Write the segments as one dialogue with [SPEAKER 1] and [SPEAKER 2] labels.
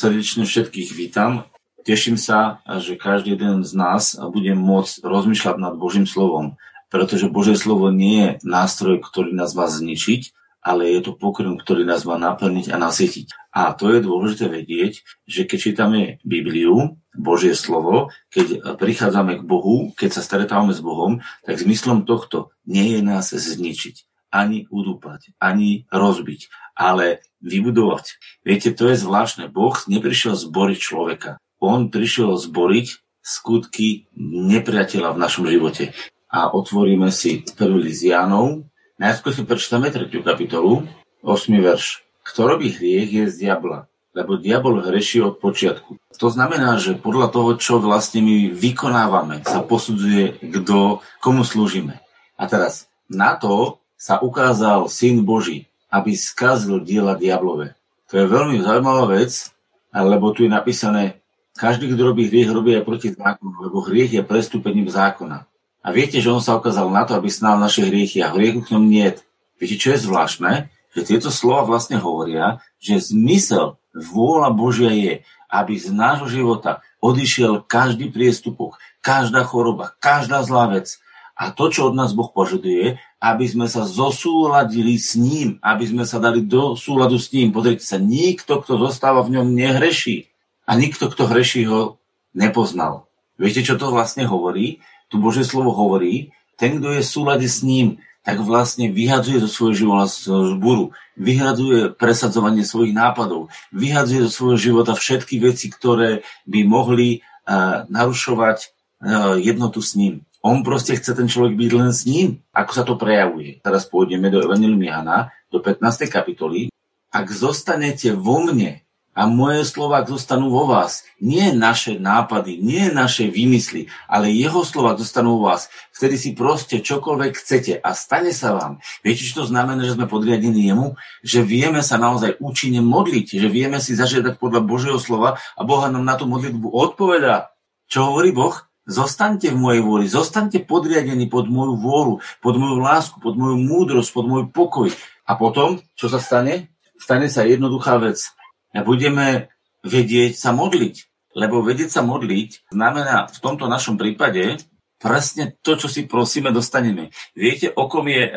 [SPEAKER 1] srdečne všetkých vítam. Teším sa, že každý jeden z nás bude môcť rozmýšľať nad Božím slovom, pretože Božie slovo nie je nástroj, ktorý nás má zničiť, ale je to pokrm, ktorý nás má naplniť a nasytiť. A to je dôležité vedieť, že keď čítame Bibliu, Božie slovo, keď prichádzame k Bohu, keď sa stretávame s Bohom, tak zmyslom tohto nie je nás zničiť, ani udúpať, ani rozbiť, ale vybudovať. Viete, to je zvláštne. Boh neprišiel zboriť človeka. On prišiel zboriť skutky nepriateľa v našom živote. A otvoríme si prvý list Jánov. Najskôr si prečítame 3. kapitolu, 8. verš. Kto robí hriech je z diabla, lebo diabol hreší od počiatku. To znamená, že podľa toho, čo vlastne my vykonávame, sa posudzuje, kto, komu slúžime. A teraz na to sa ukázal Syn Boží, aby skazil diela diablové. To je veľmi zaujímavá vec, lebo tu je napísané, každý, kto robí hriech, robí aj proti zákonu, lebo hriech je prestúpením zákona. A viete, že on sa ukázal na to, aby snal naše hriechy a hriechu k ňom nie. Viete, čo je zvláštne? Že tieto slova vlastne hovoria, že zmysel, vôľa Božia je, aby z nášho života odišiel každý priestupok, každá choroba, každá zlá vec. A to, čo od nás Boh požaduje, aby sme sa zosúladili s ním, aby sme sa dali do súladu s ním. Pozrite sa, nikto, kto zostáva v ňom, nehreší. A nikto, kto hreší, ho nepoznal. Viete, čo to vlastne hovorí? Tu Božie slovo hovorí, ten, kto je v súlade s ním, tak vlastne vyhadzuje zo svojho života zburu, vyhadzuje presadzovanie svojich nápadov, vyhadzuje zo svojho života všetky veci, ktoré by mohli uh, narušovať uh, jednotu s ním. On proste chce ten človek byť len s ním. Ako sa to prejavuje? Teraz pôjdeme do Evangelium Jana, do 15. kapitoly. Ak zostanete vo mne a moje slova zostanú vo vás, nie naše nápady, nie naše výmysly, ale jeho slova zostanú vo vás, vtedy si proste čokoľvek chcete a stane sa vám. Viete, čo to znamená, že sme podriadení jemu? Že vieme sa naozaj účinne modliť, že vieme si zažiadať podľa Božieho slova a Boha nám na tú modlitbu odpovedá. Čo hovorí Boh? Zostaňte v mojej vôli, zostaňte podriadení pod moju vôru, pod moju lásku, pod moju múdrosť, pod môj pokoj. A potom, čo sa stane? Stane sa jednoduchá vec. A budeme vedieť sa modliť. Lebo vedieť sa modliť znamená v tomto našom prípade presne to, čo si prosíme, dostaneme. Viete, o kom je e,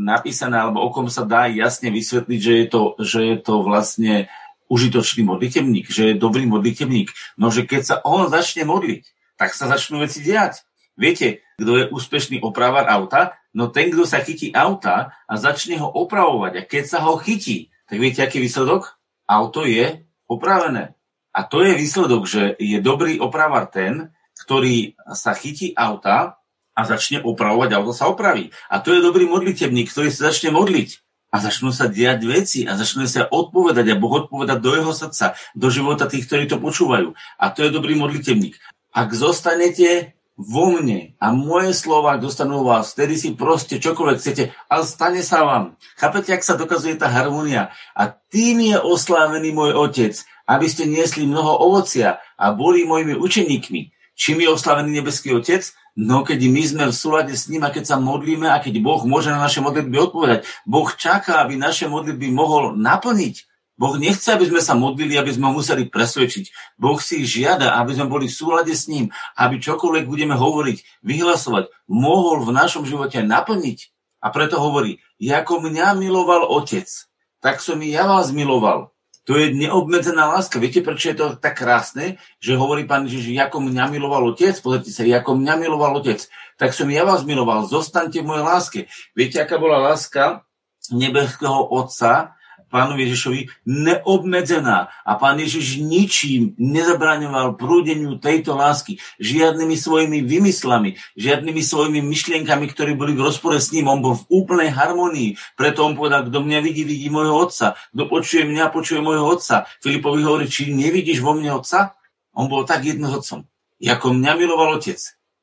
[SPEAKER 1] napísané, alebo o kom sa dá jasne vysvetliť, že je to, že je to vlastne užitočný modlitevník, že je dobrý modlitevník. No, že keď sa on začne modliť, tak sa začnú veci diať. Viete, kto je úspešný opravar auta? No ten, kto sa chytí auta a začne ho opravovať. A keď sa ho chytí, tak viete, aký výsledok? Auto je opravené. A to je výsledok, že je dobrý opravar ten, ktorý sa chytí auta a začne opravovať, auto sa opraví. A to je dobrý modlitebník, ktorý sa začne modliť. A začnú sa diať veci a začnú sa odpovedať a Boh odpovedať do jeho srdca, do života tých, ktorí to počúvajú. A to je dobrý modlitebník. Ak zostanete vo mne a moje slova dostanú vás, vtedy si proste čokoľvek chcete, ale stane sa vám. Chápete, ak sa dokazuje tá harmonia? A tým je oslávený môj otec, aby ste niesli mnoho ovocia a boli mojimi učeníkmi. Čím je oslavený nebeský otec? No keď my sme v súlade s ním a keď sa modlíme a keď Boh môže na naše modlitby odpovedať. Boh čaká, aby naše modlitby mohol naplniť. Boh nechce, aby sme sa modlili, aby sme museli presvedčiť. Boh si žiada, aby sme boli v súlade s ním, aby čokoľvek budeme hovoriť, vyhlasovať, mohol v našom živote naplniť. A preto hovorí, ako mňa miloval otec, tak som i ja vás miloval. To je neobmedzená láska. Viete, prečo je to tak krásne, že hovorí pán Ježiš, ako mňa miloval otec, pozrite sa, ako mňa miloval otec, tak som ja vás miloval, zostaňte v mojej láske. Viete, aká bola láska nebeského otca pánovi Ježišovi neobmedzená. A pán Ježiš ničím nezabraňoval prúdeniu tejto lásky. Žiadnymi svojimi vymyslami, žiadnymi svojimi myšlienkami, ktoré boli v rozpore s ním. On bol v úplnej harmonii. Preto on povedal, kto mňa vidí, vidí môjho otca. Kto počuje mňa, počuje môjho otca. Filipovi hovorí, či nevidíš vo mne otca? On bol tak jedno s otcom. Ako mňa miloval otec,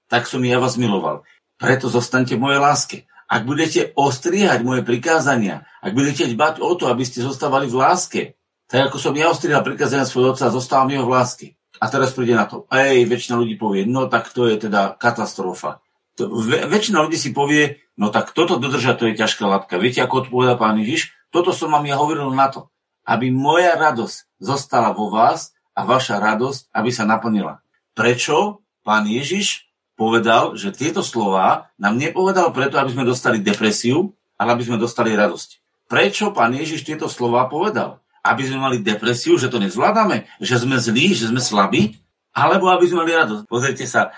[SPEAKER 1] tak som ja vás miloval. Preto zostaňte v mojej láske. Ak budete ostriehať moje prikázania, ak budete dbať o to, aby ste zostávali v láske, tak ako som ja ostriehal prikázania svojho otca, zostávam jeho v láske. A teraz príde na to, ej, väčšina ľudí povie, no tak to je teda katastrofa. To, ve, väčšina ľudí si povie, no tak toto dodržať, to je ťažká látka. Viete, ako odpoveda pán Ježiš? Toto som vám ja hovoril na to, aby moja radosť zostala vo vás a vaša radosť, aby sa naplnila. Prečo pán Ježiš povedal, že tieto slova nám nepovedal preto, aby sme dostali depresiu, ale aby sme dostali radosť. Prečo pán Ježiš tieto slova povedal? Aby sme mali depresiu, že to nezvládame, že sme zlí, že sme slabí, alebo aby sme mali radosť. Pozrite sa,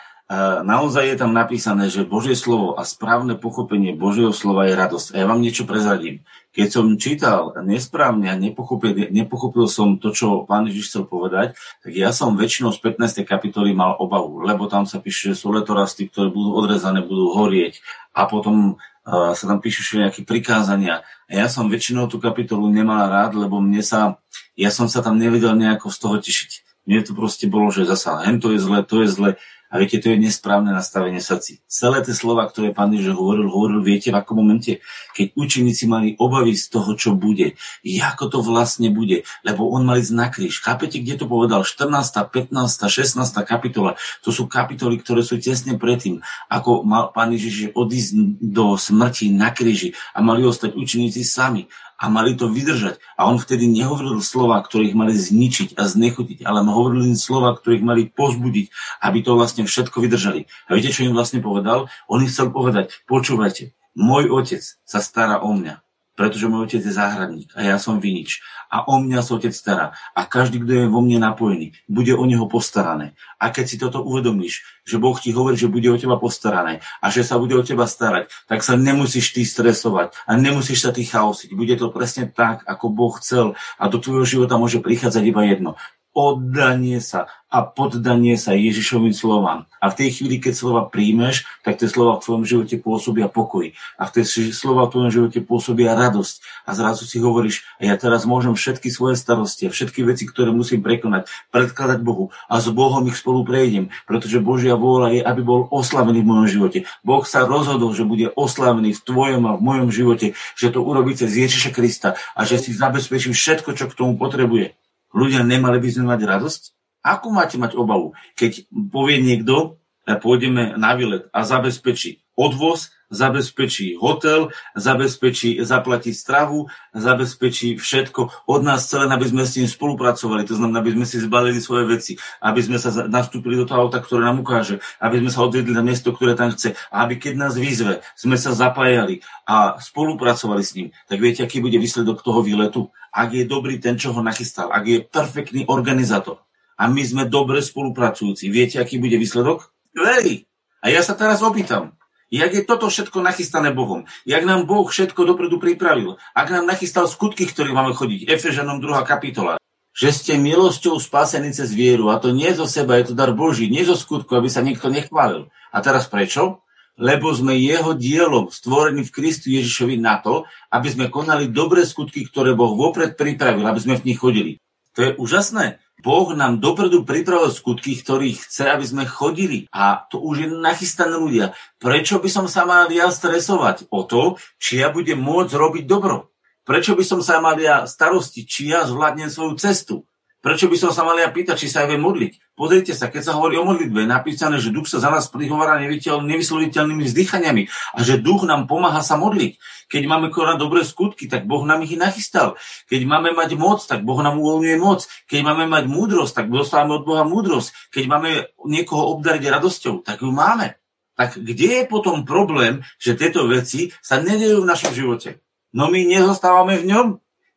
[SPEAKER 1] naozaj je tam napísané, že Božie slovo a správne pochopenie Božieho slova je radosť. A ja vám niečo prezradím. Keď som čítal nesprávne a nepochopil, nepochopil som to, čo pán Ježiš chcel povedať, tak ja som väčšinou z 15. kapitoly mal obavu, lebo tam sa píše, že sú letorasty, ktoré budú odrezané, budú horieť a potom uh, sa tam píšu nejaké prikázania. A ja som väčšinou tú kapitolu nemal rád, lebo mne sa, ja som sa tam nevedel nejako z toho tešiť. Mne to proste bolo, že zasa, hen to je zle, to je zle. A viete, to je nesprávne nastavenie srdci. Celé tie slova, ktoré pán Ježiš hovoril, hovoril, viete, v akom momente, keď učeníci mali obavy z toho, čo bude, ako to vlastne bude, lebo on mali ísť na kríž. Chápete, kde to povedal? 14., 15., 16. kapitola. To sú kapitoly, ktoré sú tesne predtým, ako mal pán Ježiš odísť do smrti na kríži a mali ostať učeníci sami a mali to vydržať. A on vtedy nehovoril slova, ktorých mali zničiť a znechutiť, ale hovoril im slova, ktorých mali pozbudiť, aby to vlastne všetko vydržali. A viete, čo im vlastne povedal? On im chcel povedať, počúvajte, môj otec sa stará o mňa pretože môj otec je záhradník a ja som vinič. A o mňa sa otec stará. A každý, kto je vo mne napojený, bude o neho postarané. A keď si toto uvedomíš, že Boh ti hovorí, že bude o teba postarané a že sa bude o teba starať, tak sa nemusíš ty stresovať a nemusíš sa ty chaosiť. Bude to presne tak, ako Boh chcel a do tvojho života môže prichádzať iba jedno oddanie sa a poddanie sa Ježišovým slovám. A v tej chvíli, keď slova príjmeš, tak tie slova v tvojom živote pôsobia pokoj. A v tej slova v tvojom živote pôsobia radosť. A zrazu si hovoríš, a ja teraz môžem všetky svoje starosti a všetky veci, ktoré musím prekonať, predkladať Bohu a s Bohom ich spolu prejdem, pretože Božia vôľa je, aby bol oslavený v mojom živote. Boh sa rozhodol, že bude oslavený v tvojom a v mojom živote, že to urobí cez Ježiša Krista a že si zabezpečím všetko, čo k tomu potrebuje. Ľudia nemali by sme mať radosť? Ako máte mať obavu, keď povie niekto, pôjdeme na výlet a zabezpečí odvoz, zabezpečí hotel, zabezpečí, zaplatí stravu, zabezpečí všetko od nás celé, aby sme s tým spolupracovali. To znamená, aby sme si zbalili svoje veci, aby sme sa nastúpili do toho auta, ktoré nám ukáže, aby sme sa odvedli na miesto, ktoré tam chce a aby keď nás vyzve, sme sa zapájali a spolupracovali s ním. Tak viete, aký bude výsledok toho výletu? Ak je dobrý ten, čo ho nachystal, ak je perfektný organizátor a my sme dobre spolupracujúci, viete, aký bude výsledok? Veľký. A ja sa teraz opýtam, Jak je toto všetko nachystané Bohom? Jak nám Boh všetko dopredu pripravil? Ak nám nachystal skutky, ktoré máme chodiť? Efežanom 2. kapitola. Že ste milosťou spásení cez vieru. A to nie zo seba, je to dar Boží. Nie zo skutku, aby sa niekto nechválil. A teraz prečo? Lebo sme jeho dielom stvorení v Kristu Ježišovi na to, aby sme konali dobré skutky, ktoré Boh vopred pripravil, aby sme v nich chodili. To je úžasné. Boh nám dopredu pripravil skutky, ktorých chce, aby sme chodili. A to už je nachystané ľudia. Prečo by som sa mal ja stresovať o to, či ja budem môcť robiť dobro? Prečo by som sa mal ja starosti, či ja zvládnem svoju cestu? Prečo by som sa mal ja pýtať, či sa aj viem modliť? Pozrite sa, keď sa hovorí o modlitbe, je napísané, že duch sa za nás prihovára nevysloviteľnými vzdychaniami a že duch nám pomáha sa modliť. Keď máme konať dobré skutky, tak Boh nám ich nachystal. Keď máme mať moc, tak Boh nám uvoľňuje moc. Keď máme mať múdrosť, tak dostávame od Boha múdrosť. Keď máme niekoho obdariť radosťou, tak ju máme. Tak kde je potom problém, že tieto veci sa nedejú v našom živote? No my nezostávame v ňom,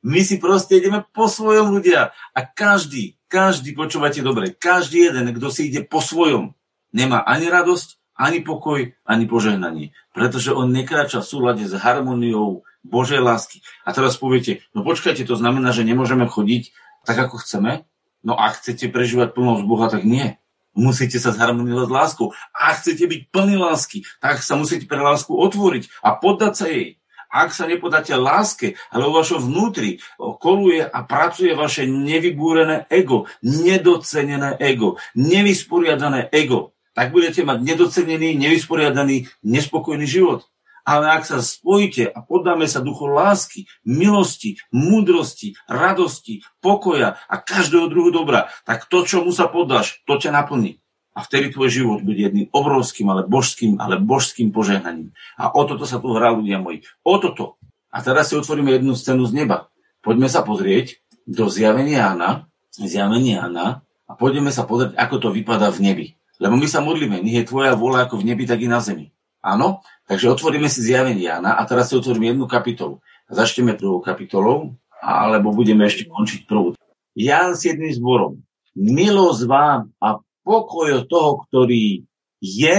[SPEAKER 1] my si proste ideme po svojom ľudia. A každý, každý, počúvate dobre, každý jeden, kto si ide po svojom, nemá ani radosť, ani pokoj, ani požehnanie. Pretože on nekráča v súlade s harmóniou Božej lásky. A teraz poviete, no počkajte, to znamená, že nemôžeme chodiť tak, ako chceme? No ak chcete prežívať plnosť Boha, tak nie. Musíte sa zharmonizovať s láskou. Ak chcete byť plný lásky, tak sa musíte pre lásku otvoriť a poddať sa jej. Ak sa nepodáte láske, ale vo vašom vnútri koluje a pracuje vaše nevybúrené ego, nedocenené ego, nevysporiadané ego, tak budete mať nedocenený, nevysporiadaný, nespokojný život. Ale ak sa spojíte a podáme sa duchu lásky, milosti, múdrosti, radosti, pokoja a každého druhu dobra, tak to, čomu sa podáš, to ťa naplní a vtedy tvoj život bude jedným obrovským, ale božským, ale božským požehnaním. A o toto sa tu hrá ľudia moji. O toto. A teraz si otvoríme jednu scénu z neba. Poďme sa pozrieť do zjavenia Jana, zjavenia Jana, a pôjdeme sa pozrieť, ako to vypadá v nebi. Lebo my sa modlíme, nech je tvoja vola ako v nebi, tak i na zemi. Áno? Takže otvoríme si zjavenie Jana a teraz si otvoríme jednu kapitolu. Začneme druhou kapitolou, alebo budeme ešte končiť prvú. Jan s jedným zborom. Milosť vám a pokoj od toho, ktorý je,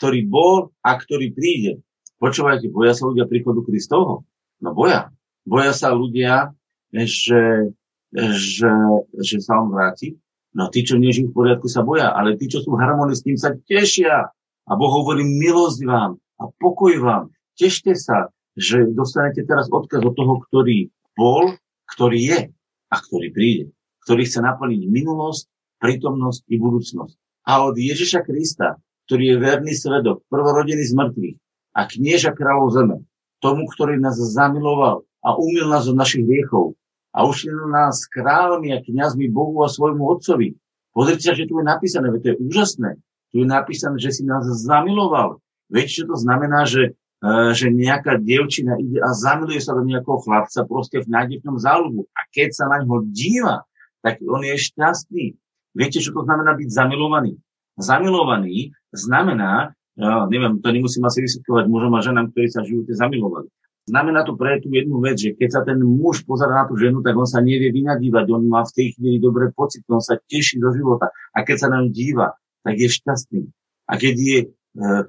[SPEAKER 1] ktorý bol a ktorý príde. Počúvajte, boja sa ľudia príchodu Kristovho? No boja. Boja sa ľudia, že, že, že sa on vráti. No tí, čo nežijú v poriadku, sa boja, ale tí, čo sú harmonii s tým, sa tešia. A Boh hovorí milosť vám a pokoj vám. Tešte sa, že dostanete teraz odkaz od toho, ktorý bol, ktorý je a ktorý príde. Ktorý chce naplniť minulosť, prítomnosť i budúcnosť. A od Ježiša Krista, ktorý je verný svedok, prvorodený z mŕtvych a knieža kráľov zeme, tomu, ktorý nás zamiloval a umil nás od našich hriechov a ušlil nás kráľmi a kniazmi Bohu a svojmu Otcovi. Pozrite sa, že tu je napísané, veď to je úžasné. Tu je napísané, že si nás zamiloval. Viete, čo to znamená, že, uh, že nejaká dievčina ide a zamiluje sa do nejakého chlapca proste v nádejnom záľubu. A keď sa na ňo díva, tak on je šťastný. Viete, čo to znamená byť zamilovaný? Zamilovaný znamená, ja neviem, to nemusím asi vysvetľovať mužom a ženám, ktorí sa živote zamilovali. Znamená to pre tú jednu vec, že keď sa ten muž pozera na tú ženu, tak on sa nevie vynadívať, on má v tej chvíli dobré pocit, on sa teší do života. A keď sa nám díva, tak je šťastný. A keď je e,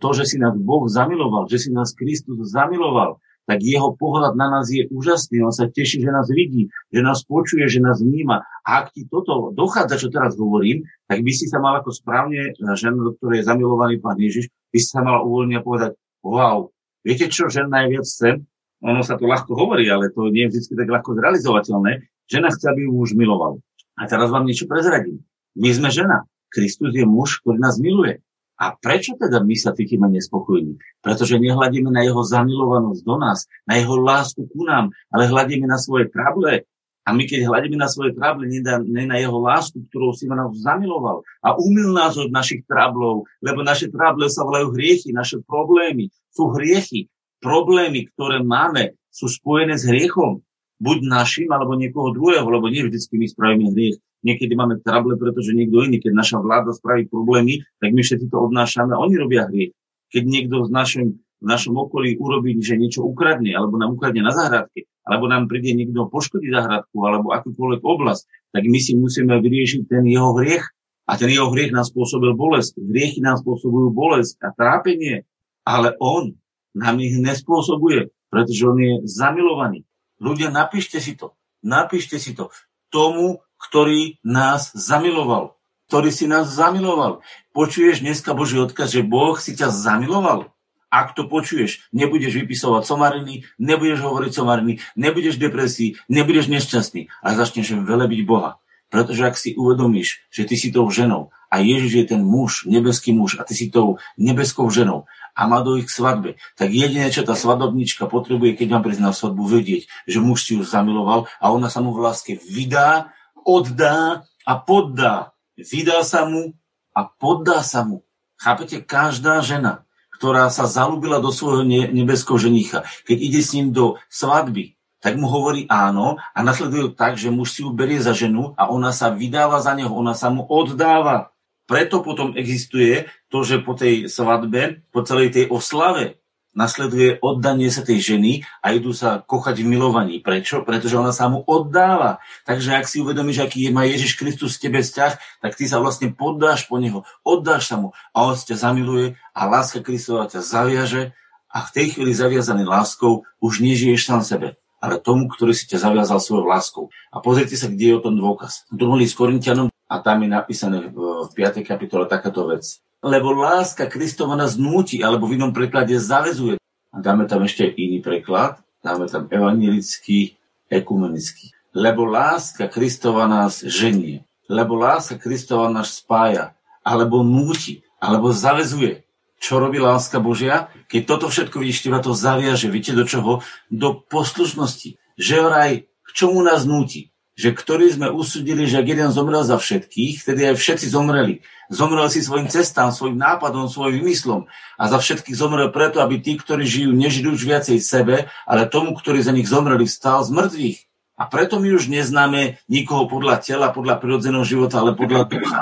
[SPEAKER 1] to, že si nás Boh zamiloval, že si nás Kristus zamiloval, tak jeho pohľad na nás je úžasný. On sa teší, že nás vidí, že nás počuje, že nás vníma. A ak ti toto dochádza, čo teraz hovorím, tak by si sa mal ako správne e, žena, do ktorej je zamilovaný pán Ježiš, by si sa mal uvoľniť a povedať, wow, viete čo, žena najviac chcem? ono sa to ľahko hovorí, ale to nie je vždy tak ľahko zrealizovateľné. Žena chce, aby ju muž miloval. A teraz vám niečo prezradím. My sme žena. Kristus je muž, ktorý nás miluje. A prečo teda my sa cítime nespokojní? Pretože nehľadíme na jeho zamilovanosť do nás, na jeho lásku ku nám, ale hľadíme na svoje trable. A my keď hľadíme na svoje trable, nie na jeho lásku, ktorou si ma nás zamiloval a umil nás od našich trablov, lebo naše trable sa volajú hriechy, naše problémy sú hriechy problémy, ktoré máme, sú spojené s hriechom. Buď našim, alebo niekoho druhého, lebo nie vždycky my spravíme hriech. Niekedy máme trable, pretože niekto iný, keď naša vláda spraví problémy, tak my všetci to odnášame oni robia hriech. Keď niekto v našom, v našom okolí urobí, že niečo ukradne, alebo nám ukradne na záhradke, alebo nám príde niekto poškodí záhradku, alebo akúkoľvek oblasť, tak my si musíme vyriešiť ten jeho hriech. A ten jeho hriech nám spôsobil bolesť. Hriechy nám spôsobujú bolesť a trápenie. Ale on nám ich nespôsobuje, pretože on je zamilovaný. Ľudia, napíšte si to. Napíšte si to. Tomu, ktorý nás zamiloval. Ktorý si nás zamiloval. Počuješ dneska Boží odkaz, že Boh si ťa zamiloval? Ak to počuješ, nebudeš vypisovať somariny, nebudeš hovoriť somariny, nebudeš v depresii, nebudeš nešťastný, ale začneš velebiť Boha. Pretože ak si uvedomíš, že ty si tou ženou a Ježiš je ten muž, nebeský muž a ty si tou nebeskou ženou a má do ich svadbe, tak jediné, čo tá svadobnička potrebuje, keď vám prísť na svadbu, vedieť, že muž si ju zamiloval a ona sa mu v láske vydá, oddá a poddá. Vydá sa mu a poddá sa mu. Chápete? Každá žena, ktorá sa zalúbila do svojho nebeského ženicha, keď ide s ním do svadby, tak mu hovorí áno a nasleduje tak, že muž si ju berie za ženu a ona sa vydáva za neho, ona sa mu oddáva. Preto potom existuje to, že po tej svadbe, po celej tej oslave nasleduje oddanie sa tej ženy a idú sa kochať v milovaní. Prečo? Pretože ona sa mu oddáva. Takže ak si uvedomíš, aký má Ježiš Kristus s tebe vzťah, tak ty sa vlastne poddáš po neho, oddáš sa mu a on ťa zamiluje a láska Kristova ťa zaviaže a v tej chvíli zaviazaný láskou už nežiješ sám sebe, ale tomu, ktorý si ťa zaviazal svojou láskou. A pozrite sa, kde je o tom dôkaz. Druhý list Korintianom a tam je napísané v 5. kapitole takáto vec. Lebo láska Kristova nás núti, alebo v inom preklade zavezuje. A dáme tam ešte iný preklad, dáme tam evangelický, ekumenický. Lebo láska Kristova nás ženie. Lebo láska Kristova nás spája. Alebo núti. Alebo zavezuje. Čo robí láska Božia? Keď toto všetko vidíš, teba to zaviaže. Viete do čoho? Do poslušnosti. Že vraj, k čomu nás núti? Že ktorý sme usudili, že ak jeden zomrel za všetkých, vtedy aj všetci zomreli. Zomrel si svojim cestám, svojim nápadom, svojim vymyslom. A za všetkých zomrel preto, aby tí, ktorí žijú, nežili už viacej sebe, ale tomu, ktorý za nich zomreli, vstal z mŕtvych. A preto my už neznáme nikoho podľa tela, podľa prirodzeného života, ale podľa ducha.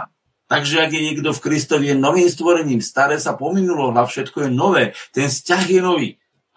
[SPEAKER 1] Takže ak je niekto v Kristovi je novým stvorením, staré sa pominulo, a všetko je nové, ten vzťah je nový.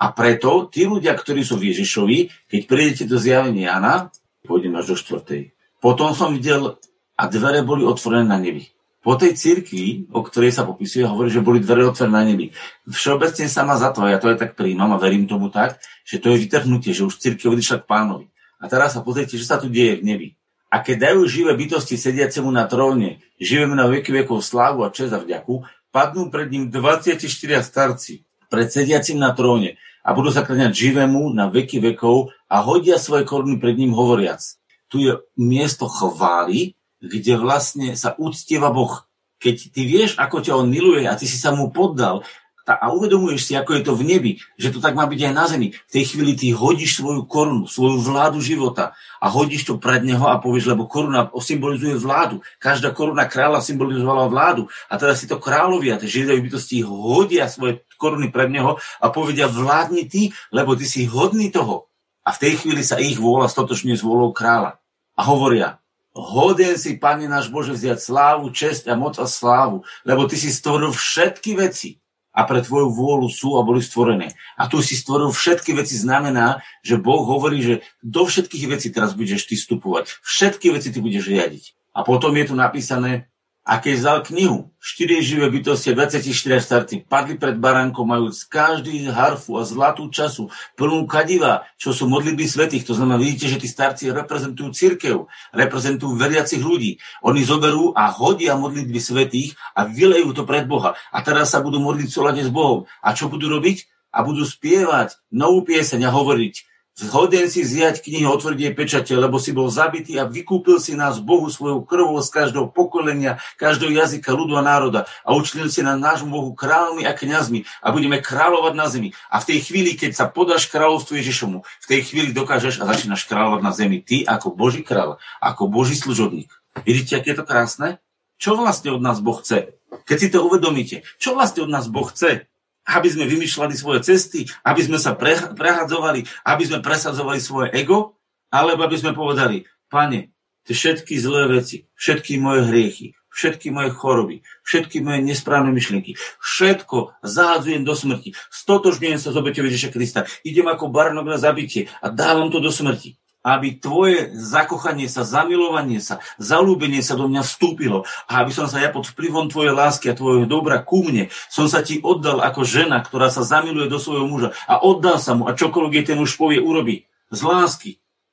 [SPEAKER 1] A preto tí ľudia, ktorí sú v Ježišovi, keď prídete do zjavenia Jana, pôjdem až do štvrtej. Potom som videl a dvere boli otvorené na nebi. Po tej cirkvi, o ktorej sa popisuje, hovorí, že boli dvere otvorené na nebi. Všeobecne sa ma za to, aj tak príjmam a verím tomu tak, že to je vytrhnutie, že už cirkev odišla k pánovi. A teraz sa pozrite, že sa tu deje v nebi. A keď dajú živé bytosti sediacemu na tróne, živeme na veky vekov slávu a čest a vďaku, padnú pred ním 24 starci, pred sediacim na tróne a budú sa kráňať živému na veky vekov a hodia svoje koruny pred ním hovoriac. Tu je miesto chvály, kde vlastne sa uctieva Boh. Keď ty vieš, ako ťa on miluje a ty si sa mu poddal, a uvedomuješ si, ako je to v nebi, že to tak má byť aj na zemi. V tej chvíli ty hodíš svoju korunu, svoju vládu života a hodíš to pred neho a povieš, lebo koruna symbolizuje vládu. Každá koruna kráľa symbolizovala vládu. A teraz si to kráľovia, tie živé bytosti hodia svoje koruny pred neho a povedia, vládni ty, lebo ty si hodný toho. A v tej chvíli sa ich vôľa stotočne s vôľou kráľa. A hovoria, hoden si, Pane náš Bože, vziať slávu, česť a moc a slávu, lebo Ty si stvoril všetky veci a pre tvoju vôľu sú a boli stvorené. A tu si stvoril všetky veci znamená, že Boh hovorí, že do všetkých vecí teraz budeš ty vstupovať. Všetky veci ty budeš riadiť. A potom je tu napísané, a keď vzal knihu, štyri živé bytosti, 24 starci, padli pred baránkom, majúc každý harfu a zlatú času, plnú kadiva, čo sú modlitby svetých. To znamená, vidíte, že tí starci reprezentujú církev, reprezentujú veriacich ľudí. Oni zoberú a hodia modlitby svetých a vylejú to pred Boha. A teraz sa budú modliť v s Bohom. A čo budú robiť? A budú spievať novú pieseň a hovoriť, Zhoden si zjať knihy, otvoriť jej pečate, lebo si bol zabitý a vykúpil si nás Bohu svojou krvou z každého pokolenia, každého jazyka, ľudu a národa a učinil si na nášmu Bohu kráľmi a kňazmi a budeme kráľovať na zemi. A v tej chvíli, keď sa podáš kráľovstvu Ježišomu, v tej chvíli dokážeš a začínaš kráľovať na zemi. Ty ako Boží kráľ, ako Boží služobník. Vidíte, aké je to krásne? Čo vlastne od nás Boh chce? Keď si to uvedomíte, čo vlastne od nás Boh chce? Aby sme vymýšľali svoje cesty, aby sme sa prehadzovali, aby sme presadzovali svoje ego, alebo aby sme povedali, pane, tie všetky zlé veci, všetky moje hriechy, všetky moje choroby, všetky moje nesprávne myšlienky, všetko zahadzujem do smrti, stotožňujem sa z obeťou Ježiša Krista, idem ako barnok na zabitie a dávam to do smrti aby tvoje zakochanie sa, zamilovanie sa, zalúbenie sa do mňa vstúpilo a aby som sa ja pod vplyvom tvojej lásky a tvojho dobra ku mne, som sa ti oddal ako žena, ktorá sa zamiluje do svojho muža a oddal sa mu a čokoľvek jej ten muž povie, urobí z lásky,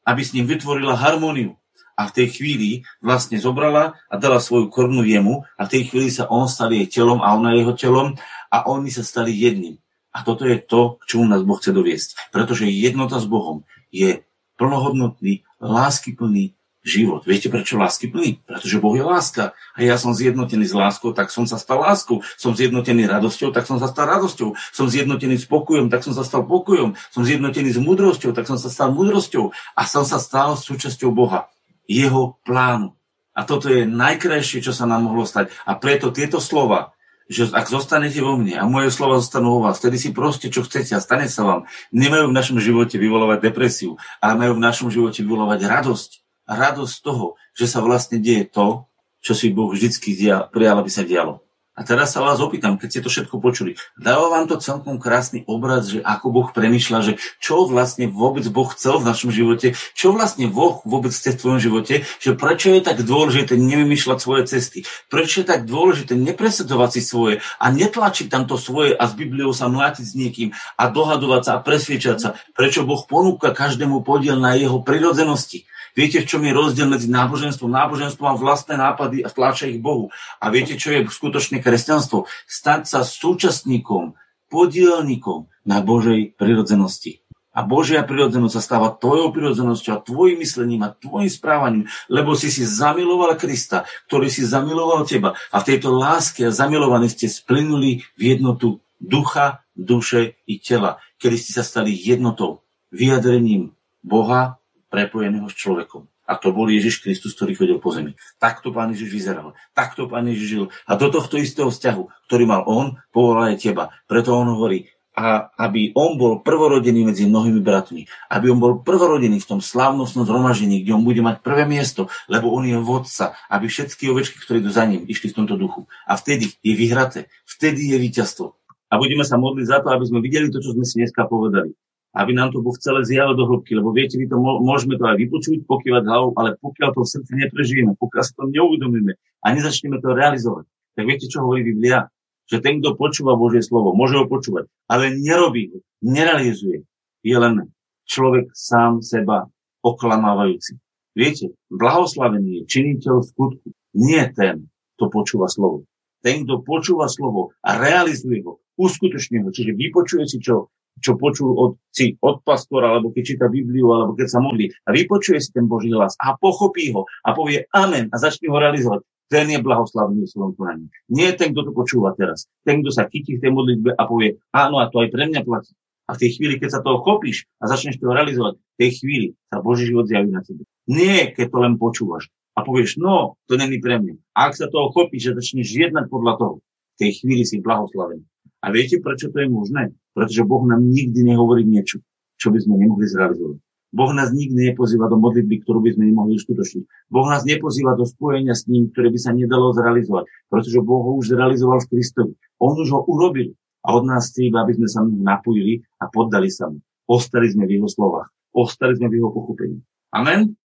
[SPEAKER 1] aby s ním vytvorila harmóniu. A v tej chvíli vlastne zobrala a dala svoju korunu jemu a v tej chvíli sa on stal jej telom a ona jeho telom a oni sa stali jedným. A toto je to, k čomu nás Boh chce doviesť. Pretože jednota s Bohom je plnohodnotný, láskyplný život. Viete prečo láskyplný? Pretože Boh je láska. A ja som zjednotený s láskou, tak som sa stal láskou. Som zjednotený radosťou, tak som sa stal radosťou. Som zjednotený s pokojom, tak som sa stal pokojom. Som zjednotený s múdrosťou, tak som sa stal múdrosťou. A som sa stal súčasťou Boha. Jeho plánu. A toto je najkrajšie, čo sa nám mohlo stať. A preto tieto slova že ak zostanete vo mne a moje slova zostanú vo vás, vtedy si proste, čo chcete a stane sa vám. Nemajú v našom živote vyvolovať depresiu, ale majú v našom živote vyvolovať radosť. Radosť toho, že sa vlastne deje to, čo si Boh vždycky prijal, aby sa dialo. A teraz sa vás opýtam, keď ste to všetko počuli, dáva vám to celkom krásny obraz, že ako Boh premyšľa, že čo vlastne vôbec Boh chcel v našom živote, čo vlastne Boh vôbec chce v tvojom živote, že prečo je tak dôležité nevymýšľať svoje cesty, prečo je tak dôležité nepresadzovať si svoje a netlačiť tamto svoje a s Bibliou sa mlátiť s niekým a dohadovať sa a presviečať sa, prečo Boh ponúka každému podiel na jeho prirodzenosti. Viete, v čom je rozdiel medzi náboženstvom? Náboženstvo má vlastné nápady a tláča ich Bohu. A viete, čo je skutočné kresťanstvo? Stať sa súčasníkom, podielnikom na Božej prirodzenosti. A Božia prirodzenosť sa stáva tvojou prirodzenosťou a tvojim myslením a tvojim správaním, lebo si si zamiloval Krista, ktorý si zamiloval teba. A v tejto láske a zamilovaní ste splynuli v jednotu ducha, duše i tela, kedy ste sa stali jednotou, vyjadrením Boha prepojeného s človekom. A to bol Ježiš Kristus, ktorý chodil po zemi. Takto pán Ježiš vyzeral. Takto pán Ježiš žil. A do tohto istého vzťahu, ktorý mal on, povolal aj teba. Preto on hovorí, a aby on bol prvorodený medzi mnohými bratmi. Aby on bol prvorodený v tom slávnostnom zhromaždení, kde on bude mať prvé miesto, lebo on je vodca, aby všetky ovečky, ktoré idú za ním, išli v tomto duchu. A vtedy je vyhraté, vtedy je víťazstvo. A budeme sa modliť za to, aby sme videli to, čo sme si dneska povedali. Aby nám to Boh celé zjavil do hĺbky, lebo viete, my to môžeme to aj vypočuť, pokývať hlavou, ale pokiaľ to v srdci neprežijeme, pokiaľ sa to neuvedomíme a nezačneme to realizovať, tak viete, čo hovorí Biblia? že ten, kto počúva Božie slovo, môže ho počúvať, ale nerobí ho, nerealizuje, je len človek sám seba oklamávajúci. Viete, blahoslavený je činiteľ skutku, nie ten, kto počúva slovo. Ten, kto počúva slovo a realizuje ho, uskutočne ho, čiže vypočuje si, čo, čo počul od, si, od pastora, alebo keď číta Bibliu, alebo keď sa modlí a vypočuje si ten Boží hlas a pochopí ho a povie amen a začne ho realizovať ten je blahoslavený v svojom konaní. Nie ten, kto to počúva teraz. Ten, kto sa chytí v tej modlitbe a povie, áno, a to aj pre mňa platí. A v tej chvíli, keď sa toho chopíš a začneš to realizovať, v tej chvíli sa Boží život zjaví na tebe. Nie, keď to len počúvaš a povieš, no, to není pre mňa. A ak sa toho chopíš a začneš jednať podľa toho, v tej chvíli si blahoslavený. A viete, prečo to je možné? Pretože Boh nám nikdy nehovorí niečo, čo by sme nemohli zrealizovať. Boh nás nikdy nepozýva do modlitby, ktorú by sme nemohli uskutočniť. Boh nás nepozýva do spojenia s ním, ktoré by sa nedalo zrealizovať, pretože Boh ho už zrealizoval v Kristovi. On už ho urobil a od nás chce aby sme sa mu napojili a poddali sa mu. Ostali sme v jeho slovách. Ostali sme v jeho pochopení. Amen?